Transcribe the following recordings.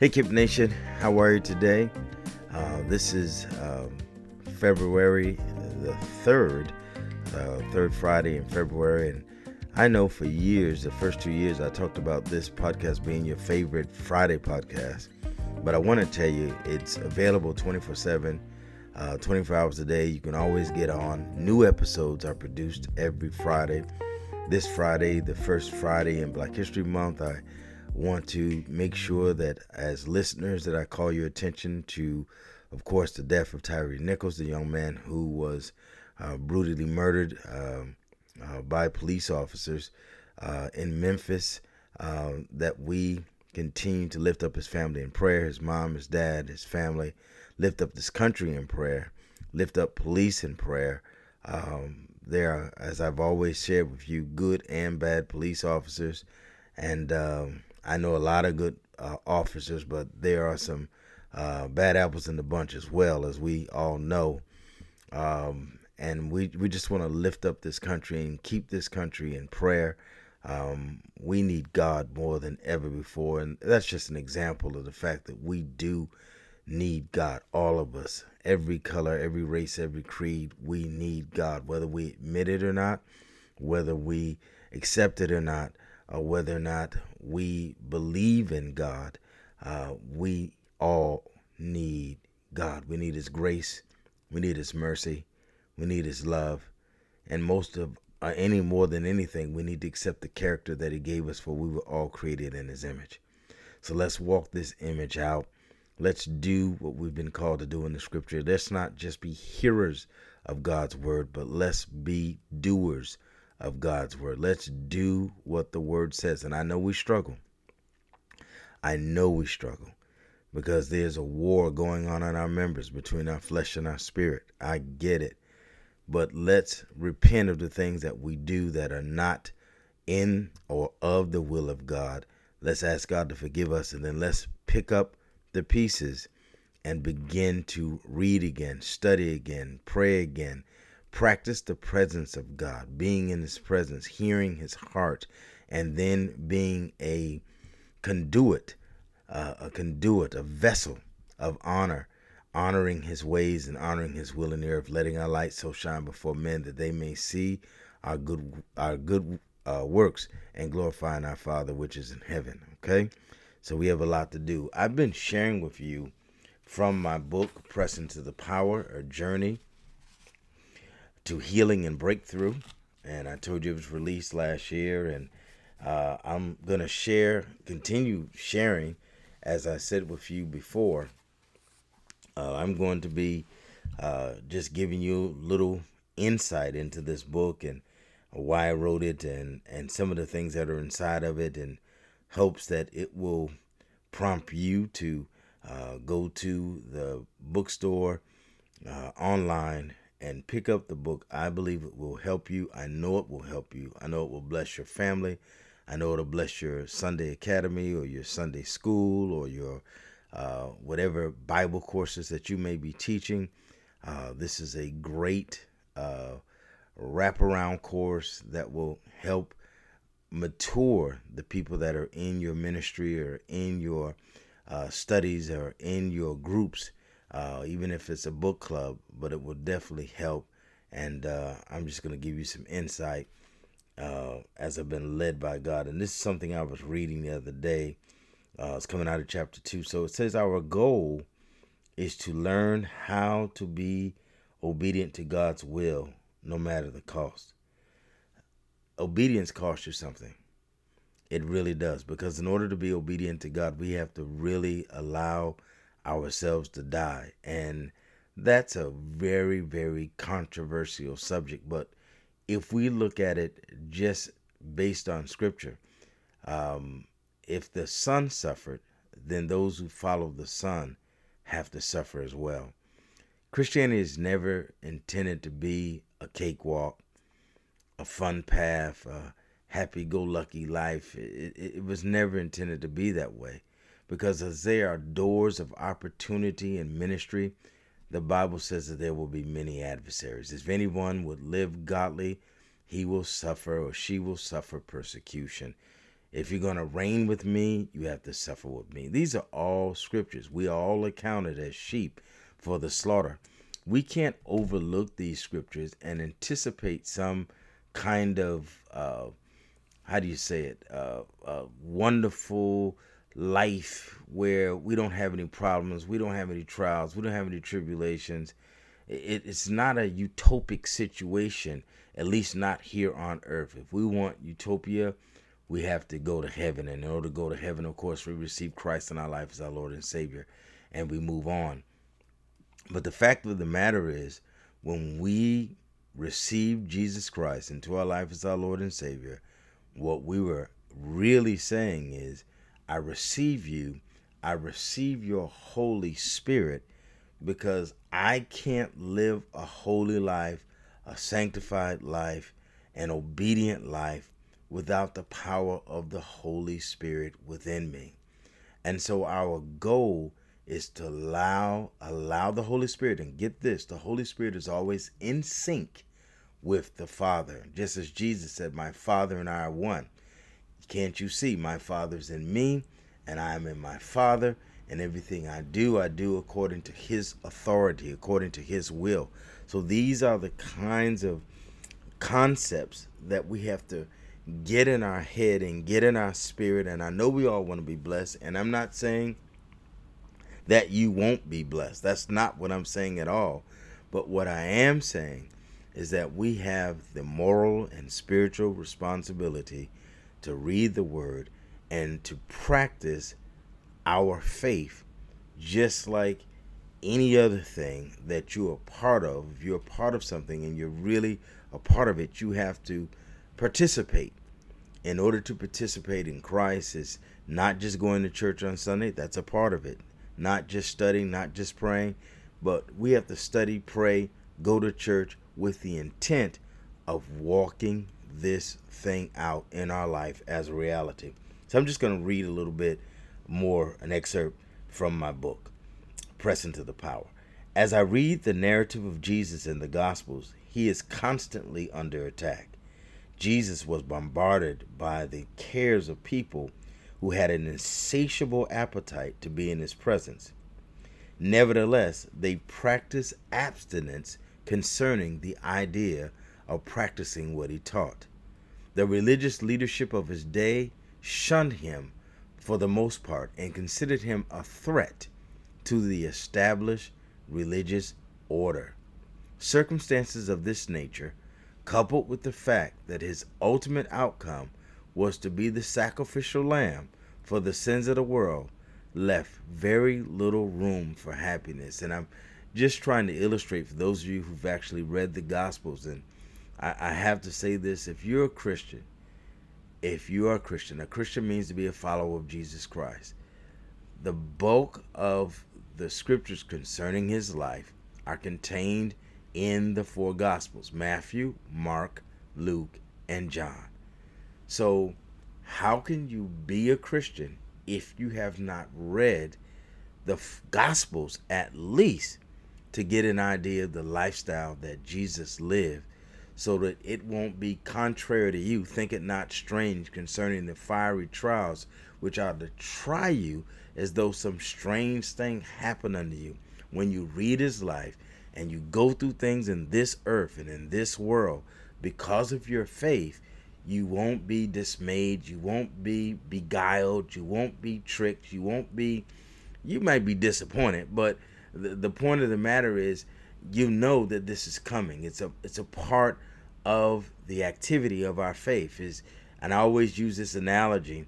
Hey, Kip Nation, how are you today? Uh, this is um, February the 3rd, uh, third Friday in February. And I know for years, the first two years, I talked about this podcast being your favorite Friday podcast. But I want to tell you, it's available 24 7, uh, 24 hours a day. You can always get on. New episodes are produced every Friday. This Friday, the first Friday in Black History Month, I want to make sure that as listeners that I call your attention to, of course, the death of Tyree Nichols, the young man who was uh, brutally murdered um, uh, by police officers uh, in Memphis. Uh, that we continue to lift up his family in prayer, his mom, his dad, his family, lift up this country in prayer, lift up police in prayer. Um, there are, as I've always shared with you, good and bad police officers, and um, I know a lot of good uh, officers, but there are some uh, bad apples in the bunch as well, as we all know. Um, and we we just want to lift up this country and keep this country in prayer. Um, we need God more than ever before, and that's just an example of the fact that we do need God. All of us, every color, every race, every creed, we need God, whether we admit it or not, whether we accept it or not uh, whether or not we believe in God, uh, we all need God. We need His grace. We need His mercy. We need His love. And most of uh, any more than anything, we need to accept the character that He gave us, for we were all created in His image. So let's walk this image out. Let's do what we've been called to do in the scripture. Let's not just be hearers of God's word, but let's be doers of God's word. Let's do what the word says. And I know we struggle. I know we struggle because there's a war going on in our members between our flesh and our spirit. I get it. But let's repent of the things that we do that are not in or of the will of God. Let's ask God to forgive us and then let's pick up the pieces and begin to read again, study again, pray again, practice the presence of God, being in His presence, hearing His heart, and then being a conduit, uh, a conduit, a vessel of honor, honoring His ways and honoring His will in the earth, letting our light so shine before men that they may see our good, our good uh, works and glorifying our Father which is in heaven. Okay, so we have a lot to do. I've been sharing with you from my book, Press into the Power, a journey to healing and breakthrough. And I told you it was released last year, and uh, I'm gonna share, continue sharing, as I said with you before. Uh, I'm going to be uh, just giving you a little insight into this book and why I wrote it, and and some of the things that are inside of it, and hopes that it will prompt you to uh, go to the bookstore uh, online and pick up the book. I believe it will help you. I know it will help you. I know it will bless your family. I know it'll bless your Sunday academy or your Sunday school or your uh, whatever Bible courses that you may be teaching. Uh, this is a great uh, wraparound course that will help mature the people that are in your ministry or in your uh, studies or in your groups uh, even if it's a book club, but it will definitely help. And uh, I'm just going to give you some insight uh, as I've been led by God. And this is something I was reading the other day. Uh, it's coming out of chapter 2. So it says, Our goal is to learn how to be obedient to God's will, no matter the cost. Obedience costs you something. It really does. Because in order to be obedient to God, we have to really allow ourselves to die. And that's a very, very controversial subject. But if we look at it just based on scripture, um, if the Son suffered, then those who follow the Son have to suffer as well. Christianity is never intended to be a cakewalk, a fun path, a happy go lucky life. It, it, it was never intended to be that way because as there are doors of opportunity and ministry, the Bible says that there will be many adversaries. If anyone would live godly, he will suffer or she will suffer persecution. If you're going to reign with me, you have to suffer with me. These are all scriptures. We are all accounted as sheep for the slaughter. We can't overlook these scriptures and anticipate some kind of, uh, how do you say it, uh, uh, wonderful life where we don't have any problems, we don't have any trials, we don't have any tribulations. It, it's not a utopic situation, at least not here on earth. If we want utopia, we have to go to heaven. And in order to go to heaven, of course, we receive Christ in our life as our Lord and Savior, and we move on. But the fact of the matter is, when we receive Jesus Christ into our life as our Lord and Savior, what we were really saying is, I receive you, I receive your Holy Spirit, because I can't live a holy life, a sanctified life, an obedient life without the power of the Holy Spirit within me. And so our goal is to allow allow the Holy Spirit and get this, the Holy Spirit is always in sync with the Father. Just as Jesus said, "My Father and I are one." Can't you see my Father's in me and I am in my Father and everything I do, I do according to His authority, according to His will. So these are the kinds of concepts that we have to get in our head and get in our spirit. And I know we all want to be blessed. And I'm not saying that you won't be blessed. That's not what I'm saying at all. But what I am saying is that we have the moral and spiritual responsibility to read the word and to practice our faith just like any other thing that you're a part of. If you're part of something and you're really a part of it, you have to participate. In order to participate in Christ, is not just going to church on Sunday, that's a part of it. Not just studying, not just praying, but we have to study, pray, go to church with the intent of walking this thing out in our life as a reality. So I'm just going to read a little bit more an excerpt from my book, Press into the Power. As I read the narrative of Jesus in the Gospels, he is constantly under attack. Jesus was bombarded by the cares of people who had an insatiable appetite to be in his presence. Nevertheless, they practiced abstinence concerning the idea of practicing what he taught. The religious leadership of his day shunned him for the most part and considered him a threat to the established religious order. Circumstances of this nature, coupled with the fact that his ultimate outcome was to be the sacrificial lamb for the sins of the world, left very little room for happiness. And I'm just trying to illustrate for those of you who've actually read the Gospels, and I, I have to say this if you're a Christian, if you are a Christian, a Christian means to be a follower of Jesus Christ. The bulk of the scriptures concerning his life are contained in the four Gospels Matthew, Mark, Luke, and John. So, how can you be a Christian if you have not read the Gospels at least to get an idea of the lifestyle that Jesus lived so that it won't be contrary to you. Think it not strange concerning the fiery trials which are to try you as though some strange thing happened unto you. When you read his life and you go through things in this earth and in this world, because of your faith, you won't be dismayed, you won't be beguiled, you won't be tricked, you won't be you might be disappointed, but the, the point of the matter is you know that this is coming. It's a it's a part of the activity of our faith is and I always use this analogy.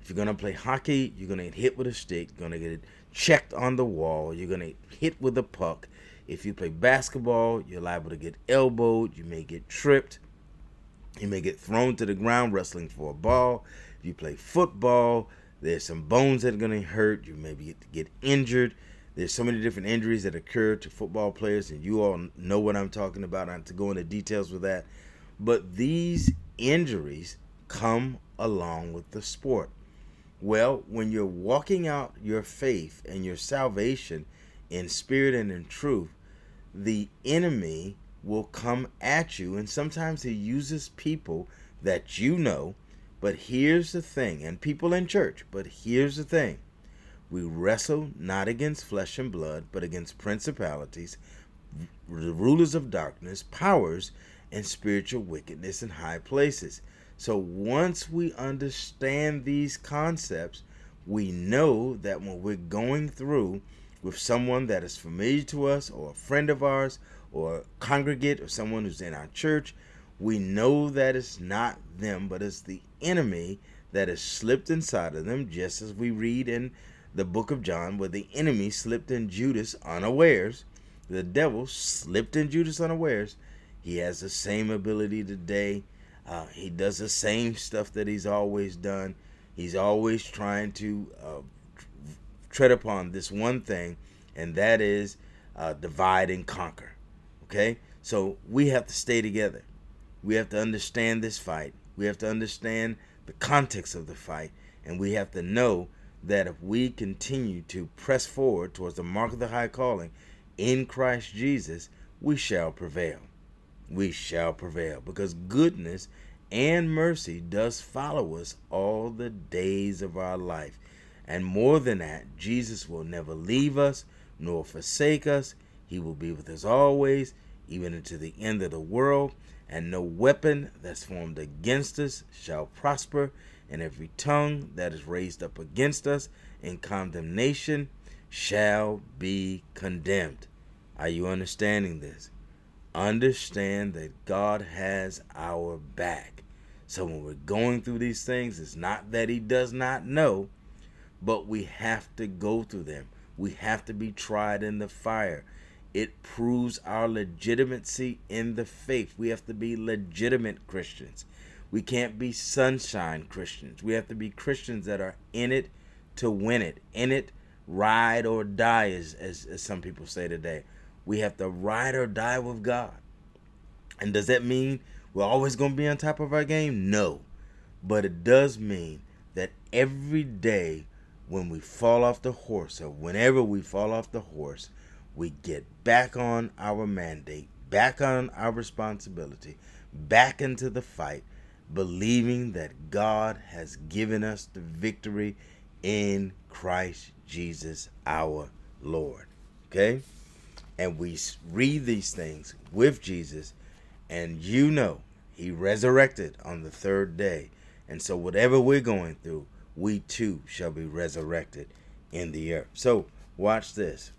If you're gonna play hockey, you're gonna get hit with a stick, you're gonna get checked on the wall, you're gonna hit with a puck. If you play basketball, you're liable to get elbowed, you may get tripped, you may get thrown to the ground wrestling for a ball. If you play football, there's some bones that are gonna hurt, you maybe get injured. There's so many different injuries that occur to football players, and you all know what I'm talking about. Not to go into details with that, but these injuries come along with the sport. Well, when you're walking out your faith and your salvation in spirit and in truth, the enemy will come at you, and sometimes he uses people that you know But here's the thing, and people in church, but here's the thing. We wrestle not against flesh and blood, but against principalities, the rulers of darkness, powers, and spiritual wickedness in high places. So once we understand these concepts, we know that when we're going through with someone that is familiar to us, or a friend of ours, or a congregate, or someone who's in our church, we know that it's not them, but it's the enemy that has slipped inside of them, just as we read in the book of John, where the enemy slipped in Judas unawares. The devil slipped in Judas unawares. He has the same ability today. Uh, he does the same stuff that he's always done. He's always trying to uh, tread upon this one thing, and that is uh, divide and conquer. Okay? So we have to stay together. We have to understand this fight. We have to understand the context of the fight. And we have to know that if we continue to press forward towards the mark of the high calling in Christ Jesus, we shall prevail. We shall prevail because goodness and mercy does follow us all the days of our life. And more than that, Jesus will never leave us nor forsake us. He will be with us always, even into the end of the world. And no weapon that's formed against us shall prosper, and every tongue that is raised up against us in condemnation shall be condemned. Are you understanding this? Understand that God has our back. So when we're going through these things, it's not that He does not know, but we have to go through them. We have to be tried in the fire. It proves our legitimacy in the faith. We have to be legitimate Christians. We can't be sunshine Christians. We have to be Christians that are in it to win it, in it, ride or die, as, as, as some people say today. We have to ride or die with God. And does that mean we're always going to be on top of our game? No. But it does mean that every day when we fall off the horse, or whenever we fall off the horse, we get back on our mandate, back on our responsibility, back into the fight, believing that God has given us the victory in Christ Jesus our Lord. Okay? And we read these things with Jesus, and you know he resurrected on the third day. And so, whatever we're going through, we too shall be resurrected in the earth. So, watch this.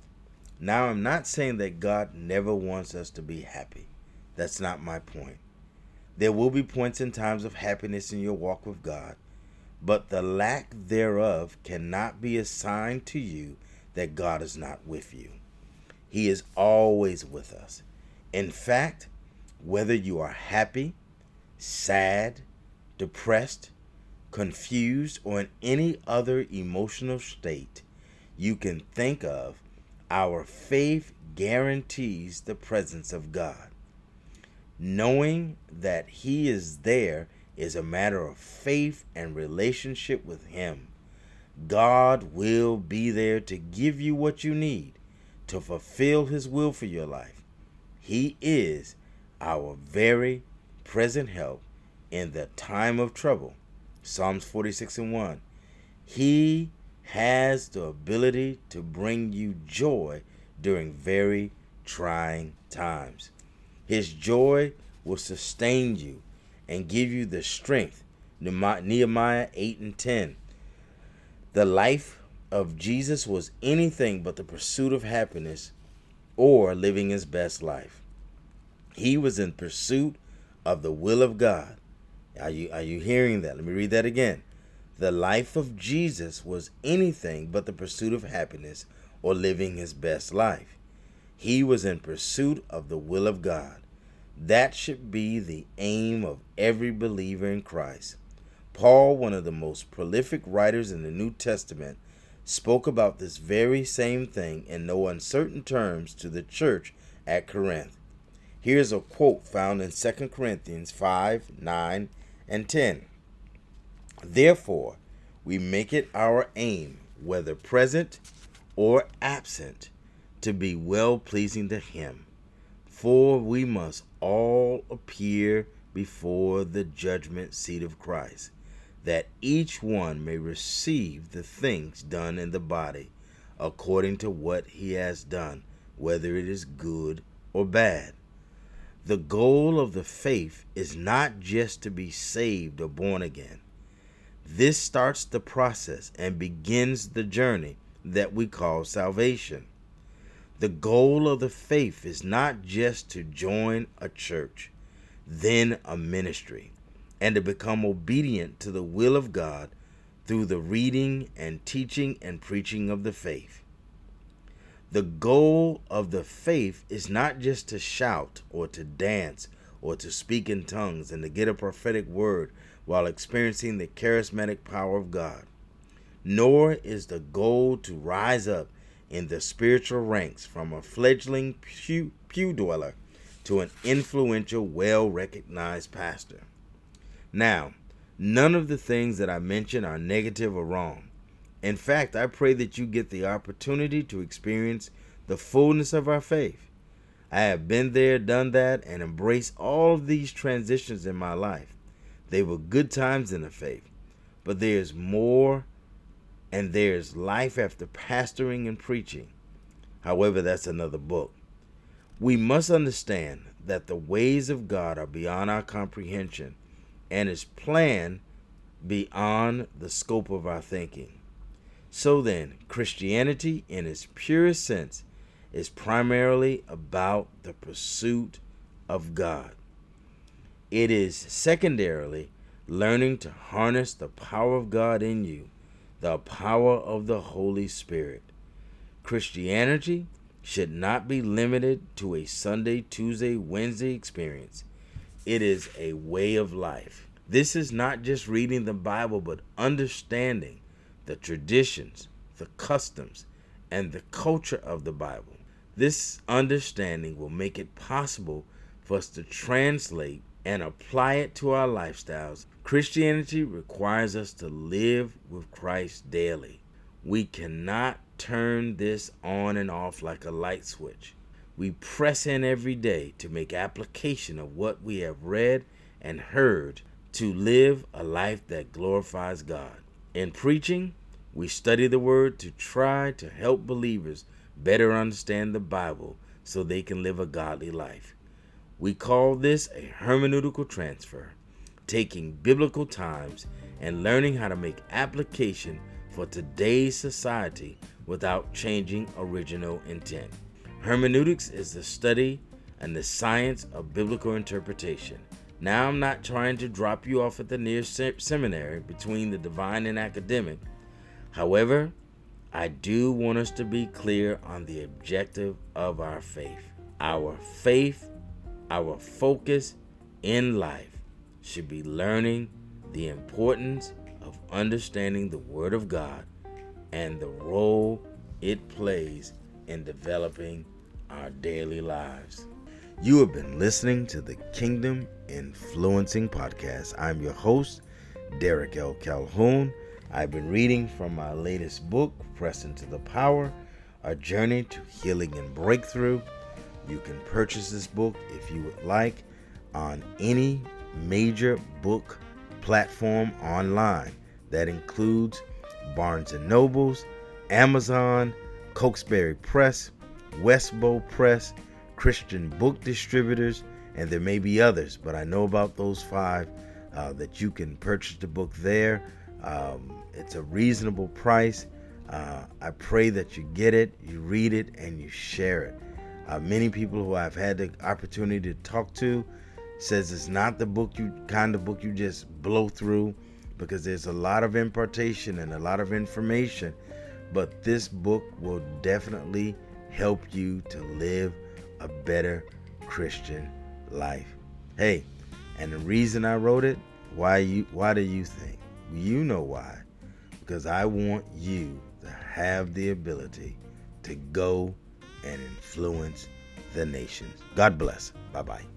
Now, I'm not saying that God never wants us to be happy. That's not my point. There will be points and times of happiness in your walk with God, but the lack thereof cannot be a sign to you that God is not with you. He is always with us. In fact, whether you are happy, sad, depressed, confused, or in any other emotional state you can think of, our faith guarantees the presence of God. Knowing that He is there is a matter of faith and relationship with Him. God will be there to give you what you need to fulfill His will for your life. He is our very present help in the time of trouble. Psalms 46 and 1. He has the ability to bring you joy during very trying times. His joy will sustain you and give you the strength. Nehemiah 8 and 10. The life of Jesus was anything but the pursuit of happiness or living his best life. He was in pursuit of the will of God. Are you are you hearing that? Let me read that again. The life of Jesus was anything but the pursuit of happiness or living his best life. He was in pursuit of the will of God. That should be the aim of every believer in Christ. Paul, one of the most prolific writers in the New Testament, spoke about this very same thing in no uncertain terms to the church at Corinth. Here's a quote found in 2 Corinthians 5 9 and 10. Therefore, we make it our aim, whether present or absent, to be well pleasing to Him. For we must all appear before the judgment seat of Christ, that each one may receive the things done in the body according to what he has done, whether it is good or bad. The goal of the faith is not just to be saved or born again. This starts the process and begins the journey that we call salvation. The goal of the faith is not just to join a church, then a ministry, and to become obedient to the will of God through the reading and teaching and preaching of the faith. The goal of the faith is not just to shout or to dance or to speak in tongues and to get a prophetic word while experiencing the charismatic power of God. Nor is the goal to rise up in the spiritual ranks from a fledgling pew, pew dweller to an influential, well recognized pastor. Now, none of the things that I mention are negative or wrong. In fact, I pray that you get the opportunity to experience the fullness of our faith. I have been there, done that, and embraced all of these transitions in my life. They were good times in the faith, but there's more and there's life after pastoring and preaching. However, that's another book. We must understand that the ways of God are beyond our comprehension and His plan beyond the scope of our thinking. So then, Christianity, in its purest sense, is primarily about the pursuit of God. It is secondarily learning to harness the power of God in you, the power of the Holy Spirit. Christianity should not be limited to a Sunday, Tuesday, Wednesday experience. It is a way of life. This is not just reading the Bible, but understanding the traditions, the customs, and the culture of the Bible. This understanding will make it possible for us to translate and apply it to our lifestyles. Christianity requires us to live with Christ daily. We cannot turn this on and off like a light switch. We press in every day to make application of what we have read and heard to live a life that glorifies God. In preaching, we study the Word to try to help believers better understand the Bible so they can live a godly life. We call this a hermeneutical transfer, taking biblical times and learning how to make application for today's society without changing original intent. Hermeneutics is the study and the science of biblical interpretation. Now, I'm not trying to drop you off at the near seminary between the divine and academic. However, I do want us to be clear on the objective of our faith. Our faith, our focus in life should be learning the importance of understanding the Word of God and the role it plays in developing our daily lives. You have been listening to the Kingdom Influencing Podcast. I'm your host, Derek L. Calhoun. I've been reading from my latest book, Press into the Power A Journey to Healing and Breakthrough. You can purchase this book if you would like on any major book platform online. That includes Barnes and Nobles, Amazon, Cokesbury Press, Westbow Press, Christian Book Distributors, and there may be others, but I know about those five uh, that you can purchase the book there. Um, it's a reasonable price. Uh, I pray that you get it, you read it, and you share it. Uh, many people who I've had the opportunity to talk to says it's not the book you kind of book you just blow through because there's a lot of impartation and a lot of information. But this book will definitely help you to live a better Christian life. Hey, and the reason I wrote it, why you why do you think? You know why. Because I want you to have the ability to go and influence the nations. God bless. Bye bye.